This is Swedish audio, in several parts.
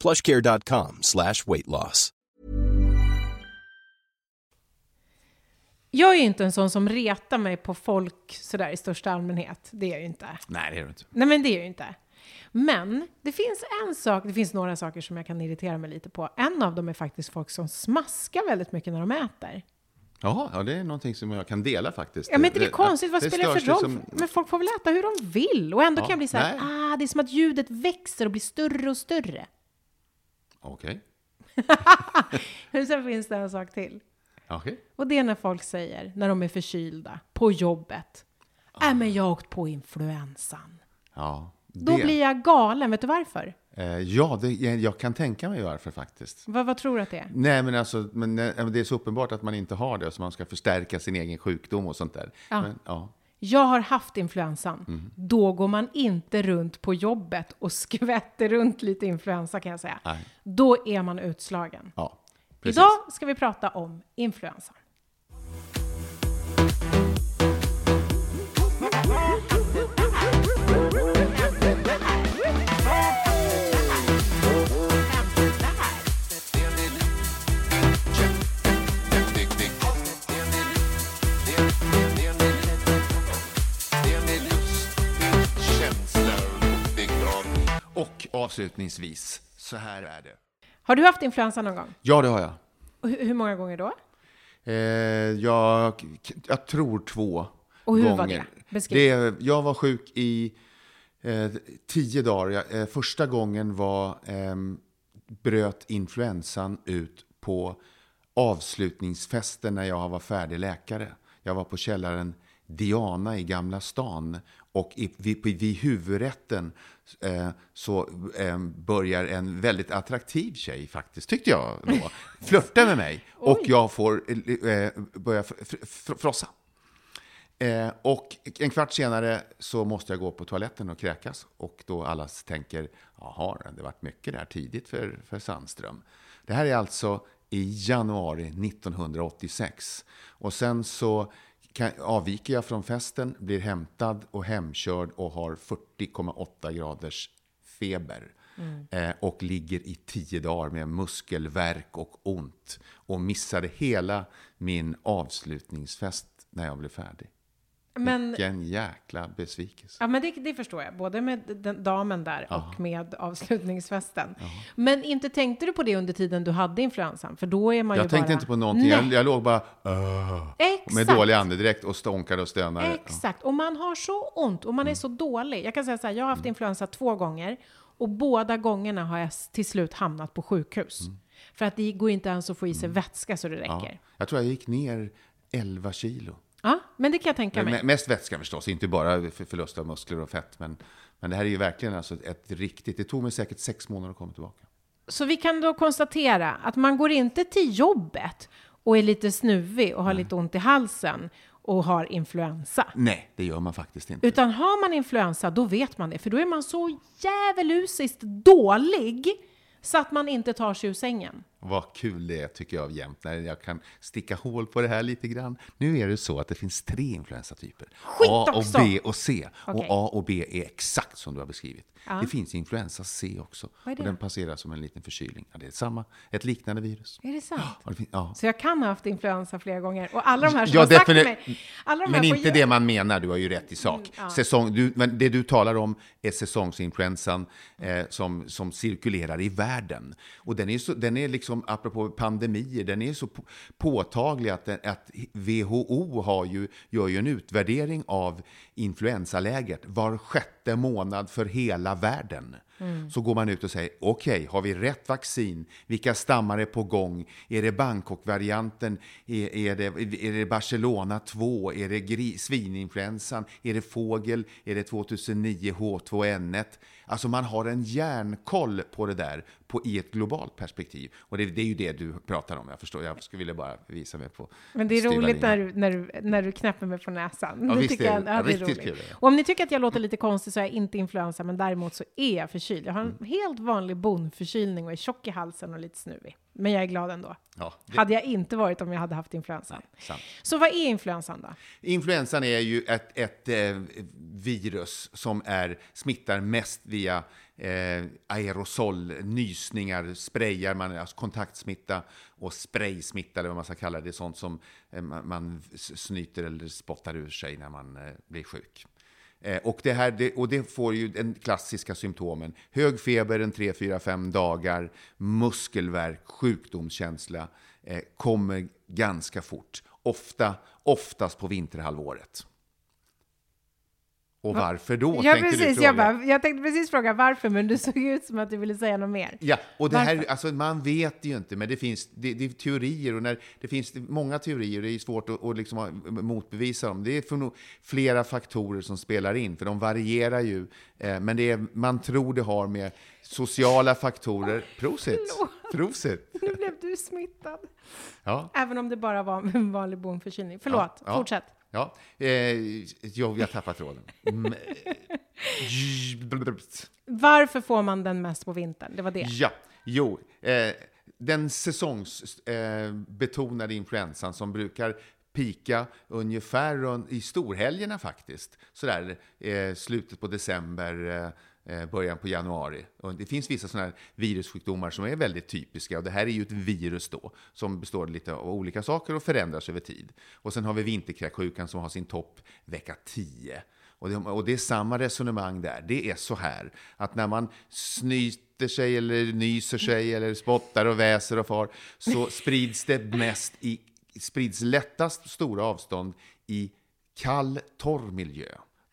plushcare.com slash weight loss. Jag är ju inte en sån som retar mig på folk sådär i största allmänhet. Det är jag ju inte. Nej, det är du inte. Nej, men det är jag ju inte. Men det finns en sak, det finns några saker som jag kan irritera mig lite på. En av dem är faktiskt folk som smaskar väldigt mycket när de äter. Jaha, ja, det är någonting som jag kan dela faktiskt. Ja, men inte det är konstigt? Vad det spelar det för roll? liksom- Men folk får väl äta hur de vill? Och ändå Ja, kan jag bli så här, nej. ah, det är som att ljudet växer och blir större och större. Okej. Sen finns det en sak till. Okej. Och det är när folk säger, när de är förkylda, på jobbet. Nej, men jag har åkt på influensan. Ja. Då det- blir jag galen. Vet du varför? Eh, ja, det, jag, kan tänka mig varför faktiskt. Vad, vad tror du att det är? Nej, men alltså, eh, men det är så uppenbart att man inte har det, så man ska förstärka sin egen sjukdom och sånt där. Ja. Men, ja. Jag har haft influensan. Mm. Då går man inte runt på jobbet och skvätter runt lite influensa kan jag säga. Nej. Då är man utslagen. ja precis. Idag ska vi prata om influensan. Och avslutningsvis, så här är det. Har du haft influensa någon gång? Ja, det har jag. Och hur, hur många gånger då? Eh, jag, jag tror två Och hur gånger. var det? Beskriv. det? Jag var sjuk i eh, tio dagar. Eh, första gången var, ehm, bröt influensan ut på avslutningsfesten när jag var färdig läkare. Jag var på källaren Diana i Gamla stan och i, vid, vid huvudrätten eh, så eh, börjar en väldigt attraktiv tjej faktiskt, tyckte jag då, flörta med mig och jag får eh, börja fr- fr- fr- frossa. Eh, och en kvart senare så måste jag gå på toaletten och kräkas. Och då alla tänker, jaha, det varit mycket där tidigt för, för Sandström. Det här är alltså i januari 1986. Och sen så kan, avviker jag från festen, blir hämtad och hemkörd och har 40,8 graders feber. Eh, och ligger i tio dagar med muskelvärk och ont. Och missade hela min avslutningsfest när jag blev färdig. Men, Vilken jäkla besvikelse. ja, men det, det förstår jag, både med den damen där och med avslutningsfesten. Men inte tänkte du på det under tiden du hade influensan? För då är man ju Jag tänkte bara... inte på någonting. Jag, jag låg bara Exakt. med dålig andedräkt och stånkade och stönade. Exakt, och man har så ont och man är så dålig. Jag kan säga så här, jag har haft Mm. influensa två gånger och båda gångerna har jag till slut hamnat på sjukhus. För att det går inte ens att få i sig vätska så det Mm. Ja. räcker. Jag tror jag gick ner 11 kilo. Ja, men det kan jag tänka mig. Mest vätska förstås, inte bara för förlust av muskler och fett. Men, men det här är ju verkligen alltså ett riktigt... Det tog mig säkert sex månader att komma tillbaka. Så vi kan då konstatera att man går inte till jobbet och är lite snuvig och har lite ont i halsen och har influensa. Nej, det gör man faktiskt inte. Utan har man influensa, då vet man det. För då är man så djävulusiskt dålig så att man inte tar sig ur sängen. Vad kul det är tycker jag jämt när jag kan sticka hål på det här lite grann. Nu är det så att det finns tre influensatyper. Skit A och också! B och C. Okej. Och A och B är exakt som du har beskrivit. Ja. Det finns influensa C också. Vad är det? Och den passerar som en liten förkylning. Ja, det är samma, ett liknande virus. Är det sant? Ja, det ja. Så jag kan ha haft influensa flera gånger. Och alla de här som Ja, har sagt till mig... Alla de Men inte det man menar, du har ju rätt i sak. Säsong, du, men det du talar om är säsongsinfluensan eh, som, som cirkulerar i världen. Och den är, så, den är liksom som apropå pandemier, den är så på- påtaglig att, den, att WHO har ju, gör ju en utvärdering av influensaläget var sjätte månad för hela världen. Så går man ut och säger, okej, har vi rätt vaccin? Vilka stammar är på gång? Är det Bangkok-varianten? Är, är, det, är det Barcelona 2? Är det gri, svininfluensan? Är det fågel? Är det 2009 H2N1? Alltså man har en järnkoll på det där på, i ett globalt perspektiv. Och det, det är ju det du pratar om, jag förstår. Jag skulle vilja bara visa mig på Men det är roligt när du, när, du, när du knäpper mig på näsan. Ja, Det tycker jag- ja, det är roligt. kul det. Och om ni tycker att jag låter lite konstig så är jag inte influensa, men däremot så är jag förkyld. Jag har en Mm. helt vanlig bonförkylning och är tjock i halsen och lite snuvig. Men jag är glad ändå. Ja, det- Hade jag inte varit om jag hade haft influensa. Nej. Så vad är influensan då? Influensan är ju ett, ett eh, virus som är, smittar mest via eh, aerosol, nysningar, sprayar, man, alltså kontaktsmitta och spraysmitta, eller vad man ska kalla det. Det är sånt som eh, man, man snyter eller spottar ur sig när man eh, blir sjuk. Eh, och, det här, det, och det får ju den klassiska symptomen. Hög feber en 3, 4, 5 dagar, muskelvärk, sjukdomskänsla eh, kommer ganska fort. Ofta, oftast på vinterhalvåret. Och varför då? Ja, precis. Jag, bara, jag tänkte precis fråga varför, men du såg ut som att du ville säga något mer. Ja, och det här, alltså, man vet ju inte, men det finns det, det är teorier och när det finns många teorier, det är svårt att, att liksom motbevisa dem. Det är flera faktorer som spelar in, för de varierar ju. Eh, men det är, man tror det har med sociala faktorer. Prosit! Prosit! Nu blev du smittad. Ja. Även om det bara var en vanlig bonförkylning. Förlåt, Ja, ja. fortsätt. Ja, eh, jag tappar tråden. Mm, eh, Varför får man den mest på vintern? Det var det. Ja, jo. Eh, den säsongsbetonade eh, influensan som brukar pika ungefär i storhelgerna faktiskt. Sådär eh, slutet på december, eh, början på januari. Och det finns vissa sådana här virussjukdomar som är väldigt typiska. Och det här är ju ett virus då, som består lite av olika saker och förändras över tid. Och sen har vi vinterkräksjukan som har sin topp vecka 10. Och det, och det är samma resonemang där. Det är så här att när man snyter sig eller nyser sig eller spottar och väser och far så sprids det mest i, sprids lättast stora avstånd i kall, torr miljö.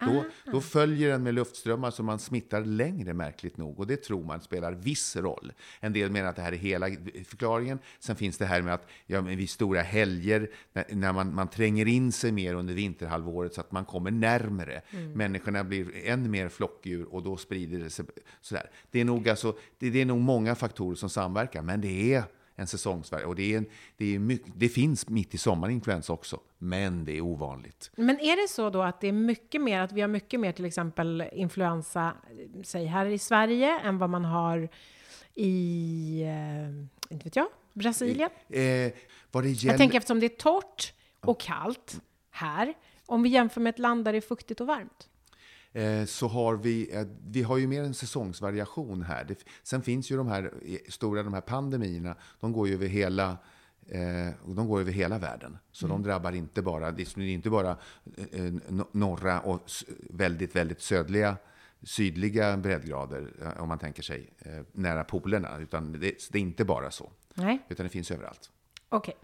Då, då följer den med luftströmmar så man smittar längre, märkligt nog. Och det tror man spelar viss roll. En del menar att det här är hela förklaringen. Sen finns det här med att ja, men vid stora helger, när, när man, man tränger in sig mer under vinterhalvåret så att man kommer närmre. Människorna blir än mer flockdjur och då sprider det sig sådär. Det är nog, alltså, det, det är nog många faktorer som samverkar, men det är en säsongsvariation. Och det, är en, det, är mycket, det finns mitt i sommaren influensa också, men det är ovanligt. Men är det så då att det är mycket mer, att vi har mycket mer till exempel influensa, säg här i Sverige, än vad man har i, eh, inte vet jag, Brasilien? Eh, vad det gäller... Jag tänker eftersom det är torrt och kallt här, om vi jämför med ett land där det är fuktigt och varmt. Eh, så har vi, eh, vi har ju mer en säsongsvariation här. Det, sen finns ju de här eh, stora de här pandemierna, de går ju över hela de går över hela världen. Så de drabbar inte bara, det är inte bara no- norra och väldigt, väldigt södliga sydliga breddgrader, om man tänker sig nära polerna. Utan det, det är inte bara så. Nej, Utan det finns överallt. okej.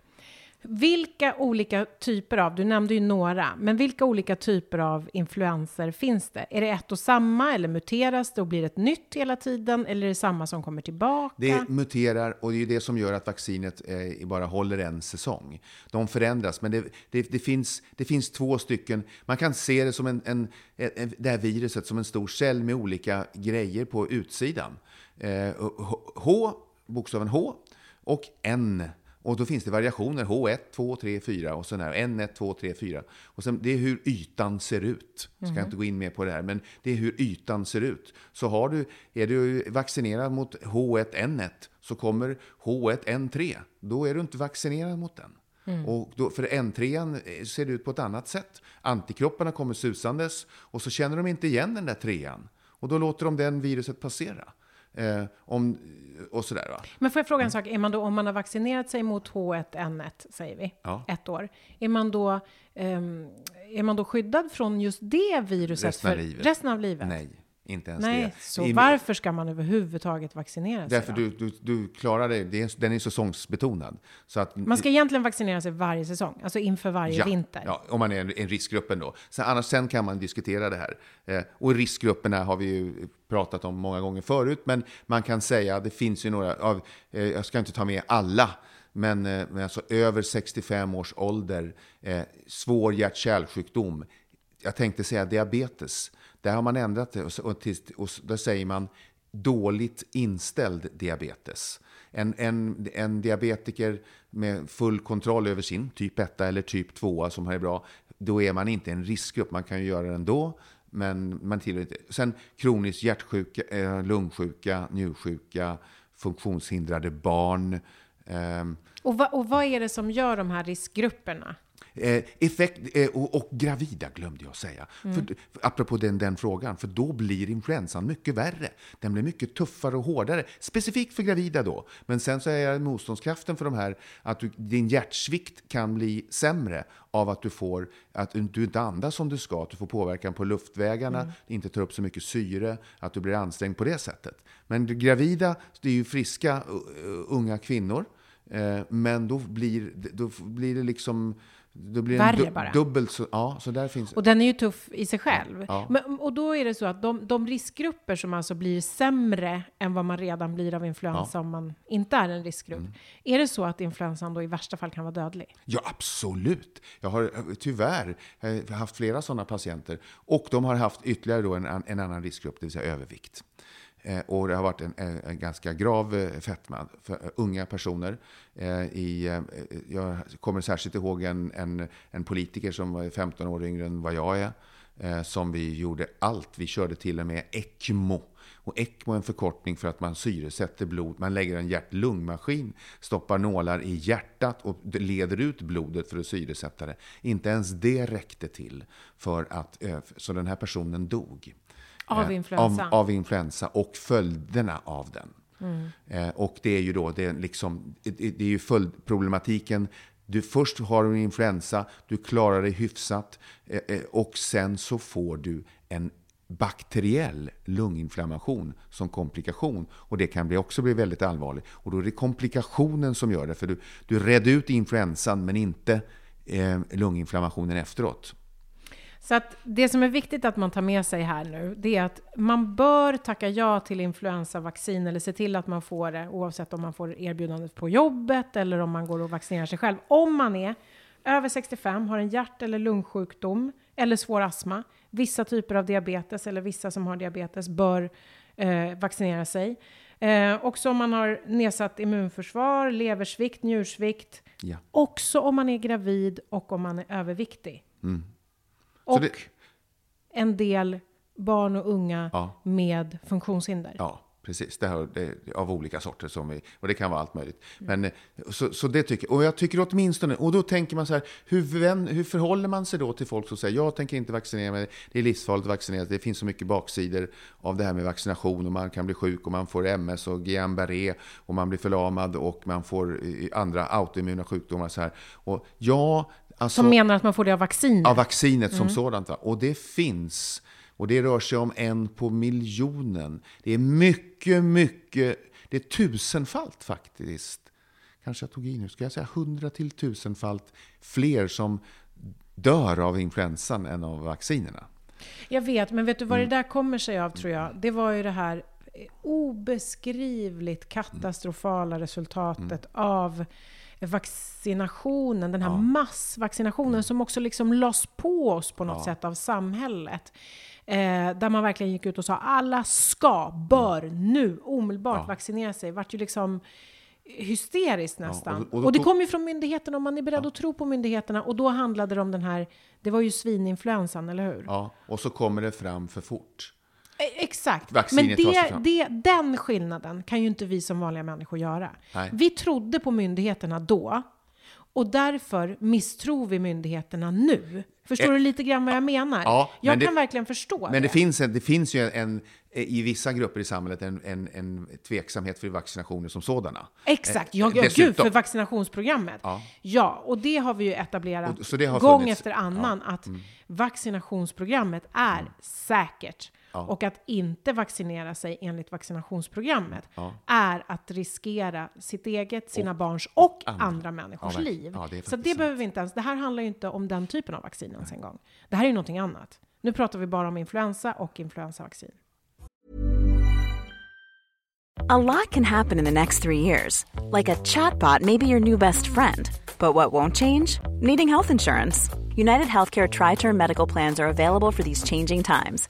Vilka olika typer av, du nämnde ju några, men vilka olika typer av influenser finns det? Är det ett och samma eller muteras det och blir ett nytt hela tiden? Eller är det samma som kommer tillbaka? Det muterar och det är det som gör att vaccinet eh, bara håller en säsong. De förändras, men det, det, det, finns, det finns två stycken. Man kan se det som en, en, en, det här viruset som en stor cell med olika grejer på utsidan. Eh, H, bokstaven H och N. Och då finns det variationer, H1, 2, 3, 4 och sen här N1, 2, 3, 4. Och sen, det är hur ytan ser ut. Ska jag inte gå in mer på det här, men det är hur ytan ser ut. Så har du, är du vaccinerad mot H1N1 så kommer H1N3. Då är du inte vaccinerad mot den. Och då, för N3 ser det ut på ett annat sätt. Antikropparna kommer susandes och så känner de inte igen den där trean. Och då låter de den viruset passera. Eh, om, och sådär va. Men får jag fråga en sak? Är man då, om man har vaccinerat sig mot H1N1, säger vi, Ja. ett år, är man då, ehm, är man då skyddad från just det viruset Resten för livet. resten av livet? Nej, inte ens Nej, det. så I- varför ska man överhuvudtaget vaccinera sig Därför då? du, du, du klarar dig, det är, den är säsongsbetonad. Så att, Man ska egentligen vaccinera sig varje säsong, alltså inför varje ja, vinter. Ja, om man är en, en riskgruppen då. Sen, annars sen kan man diskutera det här. Eh, och riskgrupperna har vi ju pratat om många gånger förut, men man kan säga att det finns ju några, av, eh, jag ska inte ta med alla, men, eh, men alltså över 65 års ålder, eh, svår hjärt-kärlsjukdom, jag tänkte säga diabetes. Där har man ändrat det och, och, och där säger man dåligt inställd diabetes. En, en, en diabetiker med full kontroll över sin typ 1 eller typ 2 som är bra, då är man inte en riskgrupp. Man kan ju göra det ändå, men man tillhör inte. Sen kronisk hjärtsjuka, eh, lungsjuka, njursjuka, funktionshindrade barn. Ehm. Och, va, och vad är det som gör de här riskgrupperna? Eh, effekt, eh, och, och gravida glömde jag säga. För, för, apropå den, den frågan, för då blir influensan mycket värre. Den blir mycket tuffare och hårdare, specifikt för gravida då. Men sen så är motståndskraften för de här, att du, din hjärtsvikt kan bli sämre av att du får, att du inte andas som du ska, att du får påverkan på luftvägarna, inte tar upp så mycket syre, att du blir ansträngd på det sättet. Men gravida, det är ju friska uh, unga kvinnor. Eh, Men då blir, då blir det liksom då blir Värre du- bara. dubbelt så... Ja, så där finns... Och den är ju tuff i sig själv. Ja. Men, och då är det så att de, de riskgrupper som alltså blir sämre än vad man redan blir av influensa om man inte är en riskgrupp. Mm. Är det så att influensan då i värsta fall kan vara dödlig? Ja, absolut. Jag har eh, tyvärr eh, haft flera sådana patienter. Och de har haft ytterligare då en, en annan riskgrupp, det vill säga övervikt. Eh, och det har varit en, en, ganska grav eh, fetma för eh, unga personer. Eh, i, eh, jag kommer särskilt ihåg en, en, en politiker som var 15 år yngre än vad jag är. Eh, som vi gjorde allt. Vi körde till och med ECMO. Och ECMO är en förkortning för att man syresätter blod. Man lägger en hjärt-lungmaskin, stoppar nålar i hjärtat och leder ut blodet för att syresätta det. Inte ens det räckte till för att, eh, så den här personen dog. Av Eh, influensa? Av, av influensa och följderna av den. Eh, och det är ju då, det är, liksom, det, är ju följdproblematiken. Du, först har du en influensa, du klarar dig hyfsat eh, och sen så får du en bakteriell lunginflammation som komplikation. Och det kan bli, också bli väldigt allvarligt. Och då är det komplikationen som gör det. För du, du redde ut influensan men inte eh, lunginflammationen efteråt. Så att det som är viktigt att man tar med sig här nu, det är att man bör tacka ja till influensavaccin eller se till att man får det oavsett om man får erbjudandet på jobbet eller om man går och vaccinerar sig själv. Om man är över 65, har en hjärt eller lungsjukdom eller svår astma, vissa typer av diabetes eller vissa som har diabetes bör eh, vaccinera sig. Eh, också om man har nedsatt immunförsvar, leversvikt, njursvikt. Ja. Också om man är gravid och om man är överviktig. Mm. Och det- en del barn och unga Ja. med funktionshinder. Ja, precis. Det har, det, av olika sorter. Som vi, och det kan vara allt möjligt. Men, eh, så, så det tycker Och jag tycker åtminstone... Och då tänker man så här, hur, vän, hur förhåller man sig då till folk som säger jag tänker inte vaccinera mig, det är livsfarligt att vaccinera det finns så mycket baksidor av det här med vaccination och man kan bli sjuk och man får MS och Guillain-Barré och man blir förlamad och man får eh, andra autoimmuna sjukdomar. Så här. Och ja, alltså, Som menar att man får det av vacciner. av vaccinet Mm. som sådant. Va? Och det finns. Och det rör sig om en på miljonen. Det är mycket, mycket. Det är tusenfalt faktiskt. Kanske jag tog i nu. Ska jag säga hundra till tusenfalt fler som dör av influensan än av vaccinerna. Jag vet, men vet du vad Mm. det där kommer sig av tror jag? Det var ju det här obeskrivligt katastrofala resultatet av vaccinationen, den här massvaccinationen som också liksom lades på oss på något sätt av samhället. Eh, där man verkligen gick ut och sa alla ska, bör, nu, omedelbart vaccinera sig. vart ju liksom hysteriskt nästan. och och, och då det kom ju från myndigheterna och man är beredd att tro på myndigheterna. Och då handlade det om den här, det var ju svininfluensan, eller hur? Ja, och så kommer det fram för fort. Eh, Exakt. Vaccinet Men det, det, den skillnaden kan ju inte vi som vanliga människor göra. Nej. Vi trodde på myndigheterna då. Och därför misstror vi myndigheterna nu. Förstår Eh, du lite grann vad jag menar? Ja, jag men det- kan verkligen förstå Men det finns, en, det finns ju en, i vissa grupper i samhället en, en, en tveksamhet för vaccinationer som sådana. Exakt, Eh, ja, ja gud för vaccinationsprogrammet. Ja. Ja. och det har vi ju etablerat Och- det gång funnits. efter annan att Mm. vaccinationsprogrammet är säkert. Och att inte vaccinera sig enligt vaccinationsprogrammet är att riskera sitt eget, sina barns och andra, människors Ja, liv. Ja, det Så det sant. behöver vi inte ens, det här handlar ju inte om den typen av vaccin ens en gång. Det här är ju någonting annat. Nu pratar vi bara om influensa och influensavaccin. A lot can happen in the next three years. Like a chatbot may be your new best friend. But what won't change? Needing health insurance. United Healthcare Tri Term Medical Plans are available for these changing times.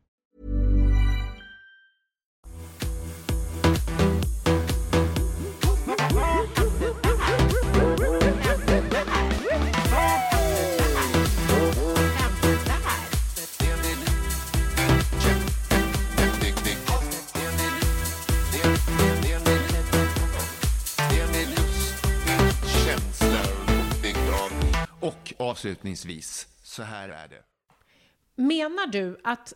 Och avslutningsvis, så här är det. Menar du att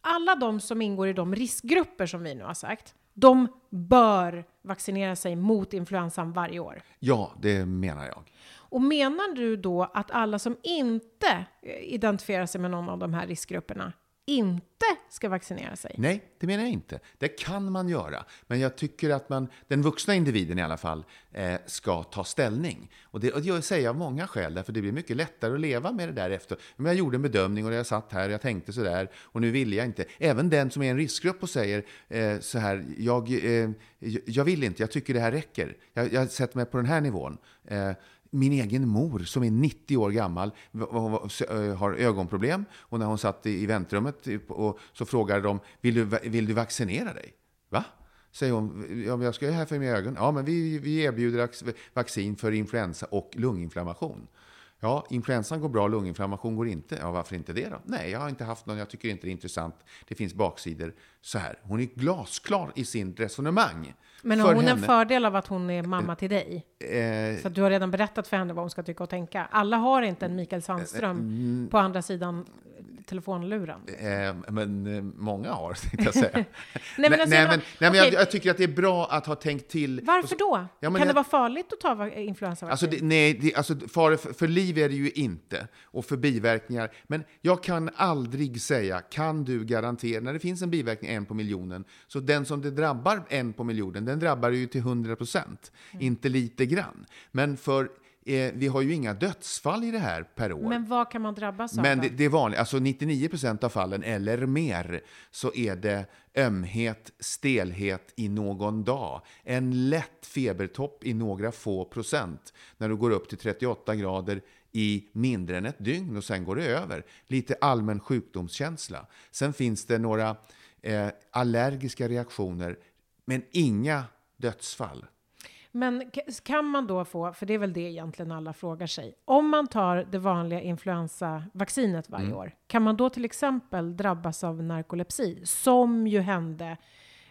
alla de som ingår i de riskgrupper som vi nu har sagt, de bör vaccinera sig mot influensan varje år? Ja, det menar jag. Och menar du då att alla som inte eh, identifierar sig med någon av de här riskgrupperna inte ska vaccinera sig? Nej, det menar jag inte. Det kan man göra. Men jag tycker att man, den vuxna individen i alla fall, eh, ska ta ställning. Och det, och det säger jag av många skäl, därför det blir mycket lättare att leva med det där efter. Men jag gjorde en bedömning och jag satt här och jag tänkte sådär och nu vill jag inte. Även den som är en riskgrupp och säger eh, så här, jag, eh, jag vill inte, jag tycker det här räcker. Jag, jag sätter mig på den här nivån. Eh, min egen mor som är 90 år gammal har ögonproblem och när hon satt i väntrummet och så frågade de vill du, vill du vaccinera dig? Va? Säger hon, ja, jag ska ju här för mina ögon. Ja, men vi, vi erbjuder vaccin för influensa och lunginflammation. Ja, influensan går bra, lunginflammation går inte. Ja, varför inte det då? Nej, jag har inte haft någon, jag tycker inte det är intressant. Det finns baksidor. Så här, hon är glasklar i sin resonemang. Men har hon en henne- fördel av att hon är mamma till dig? Eh, Så att du har redan berättat för henne vad hon ska tycka och tänka. Alla har inte en Mikael Eh, Sandström mm. på andra sidan telefonluren. Eh, men eh, många har, tänkte jag säga. Nej, men alltså, nej, men, nej, men jag, jag tycker att det är bra att ha tänkt till. Varför då? Ja, kan det jag- vara farligt att ta va- influensavaccin? Alltså, det, nej, det, alltså för, för liv är det ju inte, och för biverkningar. Men jag kan aldrig säga, kan du garantera, när det finns en biverkning en på miljonen, så den som det drabbar en på miljonen, den drabbar ju till 100 procent, Mm. inte lite grann. Men för eh, vi har ju inga dödsfall i det här per år. Men vad kan man drabbas av? Men då? det, det är vanligt, alltså 99 procent av fallen eller mer så är det ömhet, stelhet i någon dag. En lätt febertopp i några få procent när du går upp till 38 grader i mindre än ett dygn och sen går det över. Lite allmän sjukdomskänsla. Sen finns det några eh, allergiska reaktioner men inga dödsfall. Men kan man då få, för det är väl det egentligen alla frågar sig, om man tar det vanliga influensavaccinet varje Mm. år, kan man då till exempel drabbas av narkolepsi, som ju hände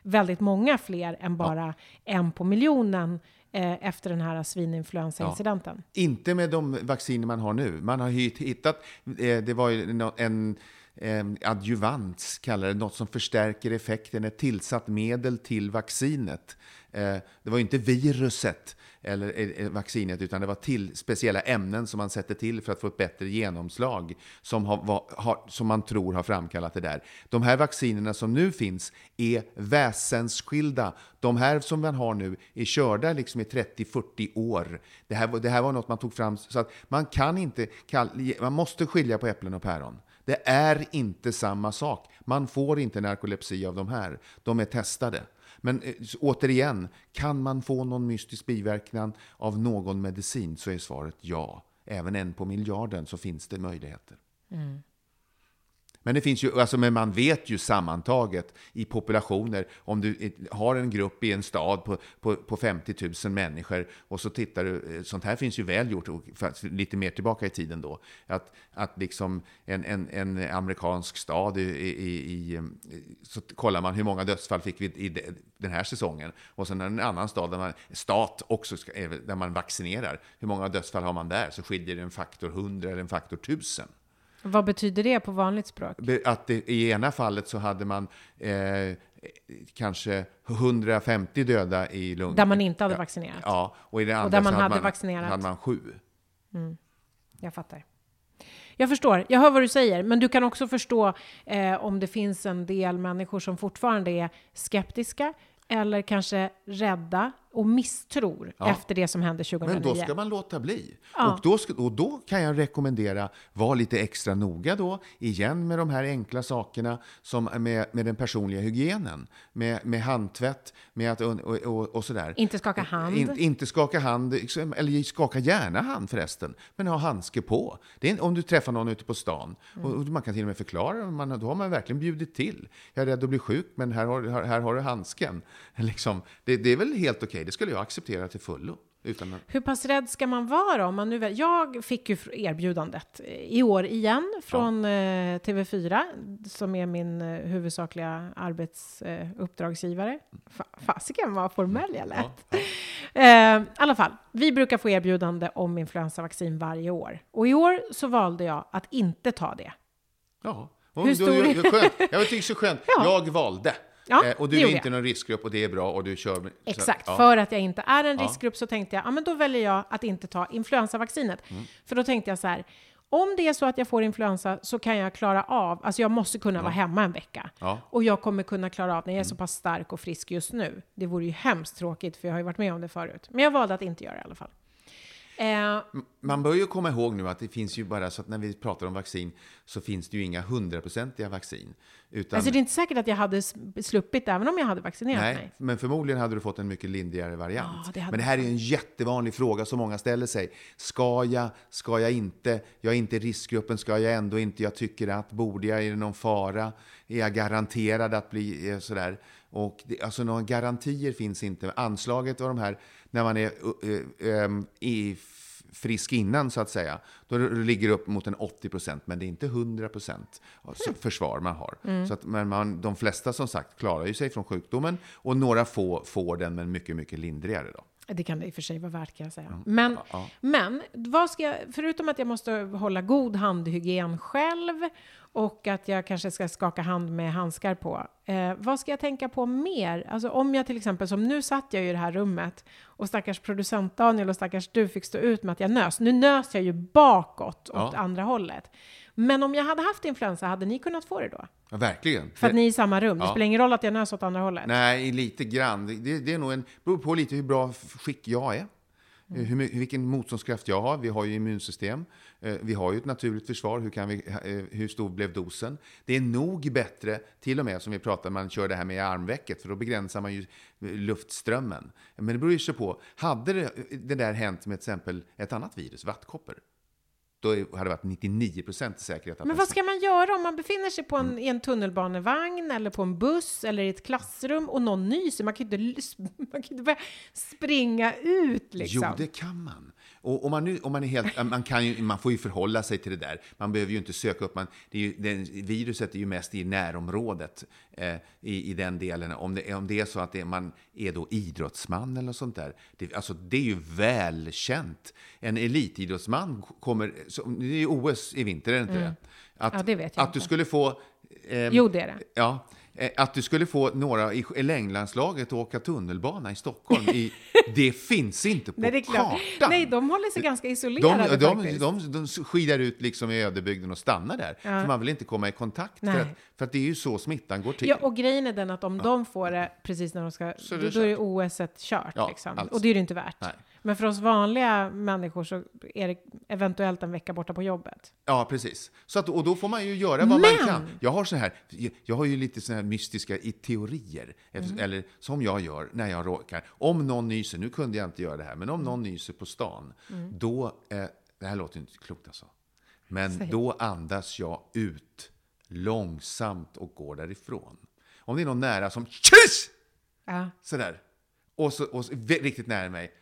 väldigt många fler än bara en på miljonen eh, efter den här svininfluensaincidenten? Inte med de vacciner man har nu. Man har hittat, eh, det var ju en, eh, adjuvans, kallar det, något som förstärker effekten, ett tillsatt medel till vaccinet. Eh, det var ju inte viruset eller eh, eh, vaccinet, utan det var till speciella ämnen som man sätter till för att få ett bättre genomslag som, har, har, som man tror har framkallat det där. De här vaccinerna som nu finns är väsensskilda. De här som man har nu är körda liksom i 30-40 år. Det här, det här var något man tog fram, så att man kan inte, man måste skilja på äpplen och päron. Det är inte samma sak. Man får inte narkolepsi av de här. De är testade. Men eh, återigen, kan man få någon mystisk biverkan av någon medicin så är svaret ja. Även en på miljarden så finns det möjligheter. Mm. Men det finns ju, alltså, men man vet ju sammantaget i populationer, om du har en grupp i en stad på, på, på 50 000 människor och så tittar du, eh, sånt här finns ju väl gjort, lite mer tillbaka i tiden då, att, att liksom en, en, en amerikansk stad, i, i, i, så kollar man hur många dödsfall fick vi i den här säsongen, och sen en annan stad, där man, stat också, där man vaccinerar, hur många dödsfall har man där? Så skiljer det en faktor 100 eller en faktor 1000. Vad betyder det på vanligt språk? Att det, i ena fallet så hade man eh, kanske 150 döda i lungor. Där man inte hade vaccinerat? Ja, och i det andra och där man hade, hade man, vaccinerat? hade man sju. Mm. Jag fattar. Jag förstår, jag hör vad du säger, men du kan också förstå eh, om det finns en del människor som fortfarande är skeptiska eller kanske rädda och misstror ja. efter det som hände 2009. Men då ska man låta bli. Ja. Och, då ska, och då kan jag rekommendera, var lite extra noga då, igen med de här enkla sakerna som med, med den personliga hygienen. Med, med handtvätt, med att, och, och, och sådär. Inte skaka hand. In, inte skaka hand, eller skaka gärna hand förresten, men ha handske på. Det är, om du träffar någon ute på stan, mm. och, man kan till och med förklara, man, då har man verkligen bjudit till. Jag är rädd att bli sjuk, men här har, här, här har du handsken. Liksom, det, det är väl helt okej. Okay. Det skulle jag acceptera till fullo. Utan att... Hur pass rädd ska man vara om man nu Jag fick ju erbjudandet i år igen från ja. Eh, TV4 som är min eh, huvudsakliga arbetsuppdragsgivare. Fasiken vad formell jag lät. Ja, ja. I alla fall, vi brukar få erbjudande om influensavaccin varje år och i år så valde jag att inte ta det. Ja, Hur stor... du, du, skönt. Jag tycker så skönt. Jag valde. Ja, eh, och du är inte jag. någon riskgrupp och det är bra och du kör... Med, Exakt, ja. för att jag inte är en riskgrupp så tänkte jag, ja men då väljer jag att inte ta influensavaccinet. Mm. För då tänkte jag så här, om det är så att jag får influensa så kan jag klara av, alltså jag måste kunna ja. vara hemma en vecka. Ja. Och jag kommer kunna klara av när jag är mm. så pass stark och frisk just nu. Det vore ju hemskt tråkigt för jag har ju varit med om det förut. Men jag valde att inte göra det i alla fall. Eh, Man bör ju komma ihåg nu att det finns ju bara så att när vi pratar om vaccin så finns det ju inga hundraprocentiga vaccin. Utan, alltså det är inte säkert att jag hade sluppit även om jag hade vaccinerat nej, mig. Men förmodligen hade du fått en mycket lindrigare variant. Ja, det men det här är ju en jättevanlig fråga som många ställer sig. Ska jag? Ska jag inte? Jag är inte i riskgruppen. Ska jag ändå inte? Jag tycker att. Borde jag? Är det någon fara? Är jag garanterad att bli eh, sådär? Och det, alltså några garantier finns inte. Anslaget av de här, när man är uh, um, i frisk innan så att säga, då ligger det upp mot en 80 procent, men det är inte 100 procent försvar man har. Mm. Så att, men man, de flesta som sagt klarar ju sig från sjukdomen och några få får den, men mycket, mycket lindrigare. Då. Det kan det i och för sig vara värt kan jag säga. Mm. Men, ja, ja. men vad ska jag, förutom att jag måste hålla god handhygien själv och att jag kanske ska skaka hand med handskar på. Eh, vad ska jag tänka på mer? Alltså om jag till exempel, som nu satt jag i det här rummet och stackars producent Daniel och stackars du fick stå ut med att jag nös. Nu nös jag ju bakåt åt andra hållet. Men om jag hade haft influensa, hade ni kunnat få det då? Ja, verkligen. För att ni är i samma rum? Ja. Det spelar ingen roll att jag nös åt andra hållet? Nej, lite grann. Det, det är nog en, beror på lite hur bra skick jag är. Mm. Hur, vilken motståndskraft jag har. Vi har ju immunsystem. Eh, vi har ju ett naturligt försvar. Hur, kan vi, eh, hur stor blev dosen? Det är nog bättre, till och med som vi pratade man kör det här med armvecket, för då begränsar man ju luftströmmen. Men det beror ju på. Hade det, det där hänt med till exempel ett annat virus, vattkoppor, då hade det varit 99 procent säkerhet. Att Men vad ska man göra om man befinner sig på en, mm. i en tunnelbanevagn eller på en buss eller i ett klassrum och någon nyser? Man kan ju inte, man kan inte börja springa ut liksom. Jo, det kan man. Och om man, nu, om man är helt, man, kan ju, man får ju förhålla sig till det där. Man behöver ju inte söka upp, man, det är ju, det, viruset är ju mest i närområdet eh, i, i den delen. Om det, om det är så att det, man är då idrottsman eller något sånt där. Det, alltså, det är ju välkänt. En elitidrottsman kommer, så, det är ju OS i vinter, är det inte det? Att, Ja, det vet jag Att du inte. skulle få... Eh, Jo, det är det. Ja, att du skulle få några i längdlandslaget att åka tunnelbana i Stockholm, i, det finns inte på Nej, det är klart. kartan. Nej, de håller sig ganska isolerade De, de, de, de skidar ut liksom i ödebygden och stannar där. För man vill inte komma i kontakt. För att, för att det är ju så smittan går till. Ja, och grejen är den att om de får det precis när de ska, Så då, är. OS kört. Ja, liksom. alltså. Och det är det inte värt. Nej. Men för oss vanliga människor så är det eventuellt en vecka borta på jobbet. Ja, precis. Så att, och då får man ju göra vad man Men- kan. Jag har, så här, jag har ju lite såna här mystiska i teorier, Mm. eller som jag gör när jag råkar. Om någon nyser, nu kunde jag inte göra det här, men om någon nyser på stan, Mm. då, eh, det här låter inte klokt alltså, men Säg. då andas jag ut långsamt och går därifrån. Om det är någon nära som kyss! Ja. Sådär. Och så, och så riktigt nära mig.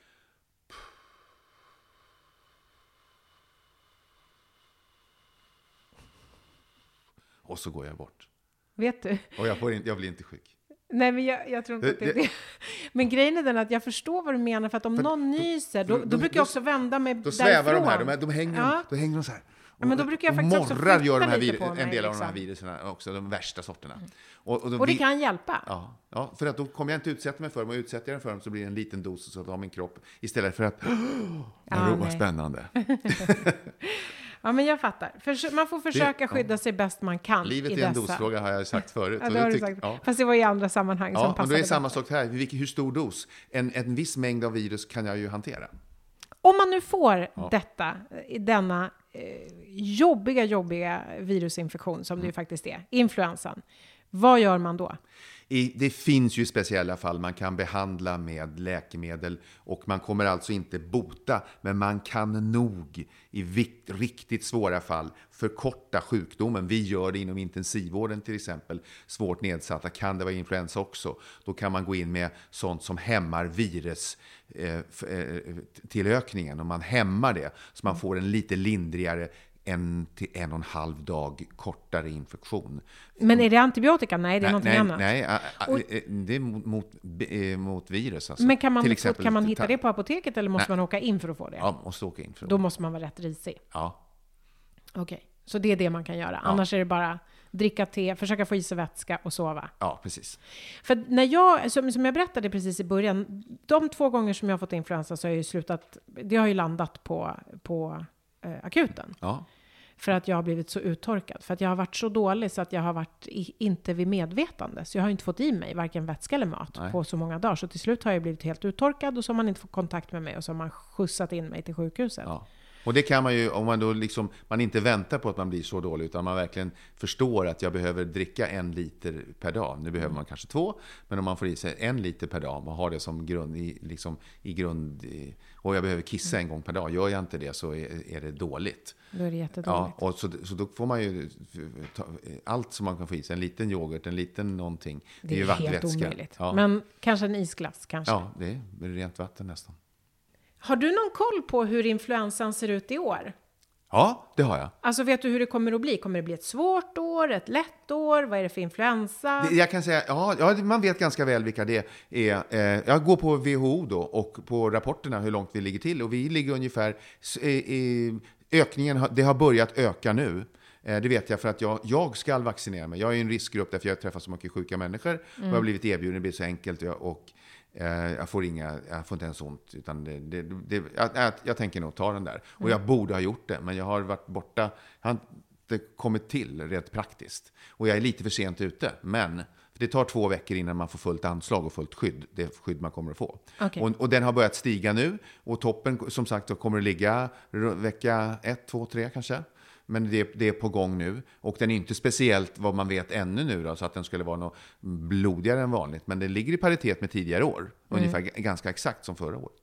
Och så går jag bort. Vet du? Och jag, får in, jag blir inte sjuk. Nej, men jag, jag tror inte att det är Det-. Men grejen är den att jag förstår vad du menar, för att om någon nyser, då, då, då- brukar jag också vända mig Då svävar därifrån. de här, de, här, de hänger, Ja. då hänger de så här. Ja, men då brukar jag Och faktiskt också gör de här lite på en mig, del av de här liksom. viruserna också, de värsta sorterna. Och, och, de Och det kan hjälpa. Ja, ja, för att då kommer jag inte utsätta mig för dem. Och utsätter jag den för dem så blir det en liten dos så av min kropp. Istället för att, ro- vad spännande. Ja, men jag fattar. Förs- man får försöka ja. skydda sig bäst man kan Livet i är en dessa. dosfråga har jag sagt förut. Ja, det har du sagt. ja. Fast det var i andra sammanhang som Ja, men passade. då är det samma sak här. Hur stor dos? En, en viss mängd av virus kan jag ju hantera. Om man nu får detta, eh, denna eh, jobbiga, jobbiga virusinfektion som det Mm. ju faktiskt är, influensan, vad gör man då? I, det finns ju speciella fall man kan behandla med läkemedel och man kommer alltså inte bota, men man kan nog i vikt, riktigt svåra fall förkorta sjukdomen. Vi gör det inom intensivvården till exempel. Svårt nedsatta kan det vara influensa också. Då kan man gå in med sånt som hämmar virus eh, eh tillökningen och man hämmar det så man får en lite lindrigare en till en och en halv dag kortare infektion. Men är det antibiotika? Nej, det är någonting nej, annat. Nej, Och- eh, det är mot, mot, eh, mot virus. Alltså. Men kan man, exempel kan man ta- hitta det på apoteket eller måste Nej. man åka in för att få det? Ja, måste åka in för Då det. måste man vara rätt risig. Ja. Okej, så det är det man kan göra. Annars är det bara dricka te, försöka få i sig vätska och sova. ja, precis. För när jag, som, som jag berättade precis i början, de två gånger som jag har fått influensa så har jag ju slutat, det har ju landat på, på eh, akuten. Ja. För att jag har blivit så uttorkad. För att jag har varit så dålig så att jag har varit i, inte vid medvetande. Så jag har inte fått i mig varken vätska eller mat Nej. på så många dagar. Så till slut har jag blivit helt uttorkad och så har man inte fått kontakt med mig och så har man skjutsat in mig till sjukhuset. Ja. Och det kan man ju, om man då liksom, man inte väntar på att man blir så dålig, utan man verkligen förstår att jag behöver dricka en liter per dag. Nu behöver man kanske två, men om man får i sig en liter per dag och har det som grund, i, liksom, i grund i, och jag behöver kissa en gång per dag, gör jag inte det så är, är det dåligt. Då är det Ja, jättedåligt. och så, så då får man ju ta, allt som man kan få i sig, en liten yoghurt, en liten någonting. det är ju helt omöjligt. Ja. Men kanske en isglass kanske. ja, det är rent vatten nästan. Har du någon koll på hur influensan ser ut i år? Ja, det har jag. Alltså vet du hur det kommer att bli? Kommer det bli ett svårt år, ett lätt år? Vad är det för influensa? Det- Jag kan säga, ja, ja, man vet ganska väl vilka det är. Eh, jag går på WHO då och på rapporterna hur långt vi ligger till. Och vi ligger ungefär, ökningen, det har börjat öka nu. Eh, Det vet jag för att jag, jag ska vaccinera mig. Jag är i en riskgrupp därför jag träffar så mycket sjuka människor. Och jag har blivit erbjuden, det blir så enkelt. Och, och jag får inga, jag får inte ens ont. Utan det, det, det, jag, jag, tänker nog ta den där. Och jag borde ha gjort det, men jag har varit borta. Jag har inte kommit till rent praktiskt. Och jag är lite för sent ute. Men det tar två veckor innan man får fullt anslag och fullt skydd. Det skydd man kommer att få. Okej. Och, och den har börjat stiga nu. Och toppen, som sagt, kommer att ligga vecka ett, två, tre kanske. Men det, det är på gång nu. Och den är inte speciellt vad man vet ännu nu då, så att den skulle vara något blodigare än vanligt. Men den ligger i paritet med tidigare år. Ungefär g- ganska exakt som förra året.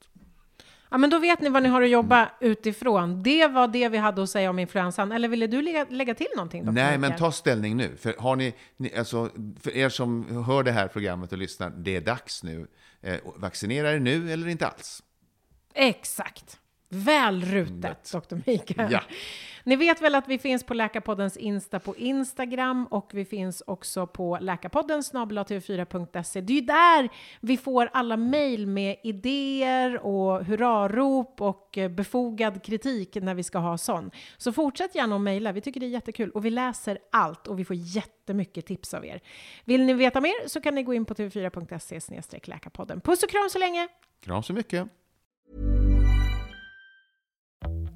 Ja, men då vet ni vad ni har att jobba utifrån. Det var det vi hade att säga om influensan. Eller ville du lägga, lägga till någonting? Dr. Nej, men ta ställning nu. För, har ni, ni, alltså, för er som hör det här programmet och lyssnar, det är dags nu. Eh, vaccinera er nu eller inte alls. Exakt. Väl rutet, Dr. Mikael. Ja. Ni vet väl att vi finns på Läkarpoddens Insta på Instagram och vi finns också på läkarpodden tv4.se. Det är ju där vi får alla mejl med idéer och hurrarop och eh, befogad kritik när vi ska ha sån. Så fortsätt gärna att mejla, vi tycker det är jättekul och vi läser allt och vi får jättemycket tips av er. Vill ni veta mer så kan ni gå in på tv4.se läkarpodden. Puss och kram så länge! Kram så mycket.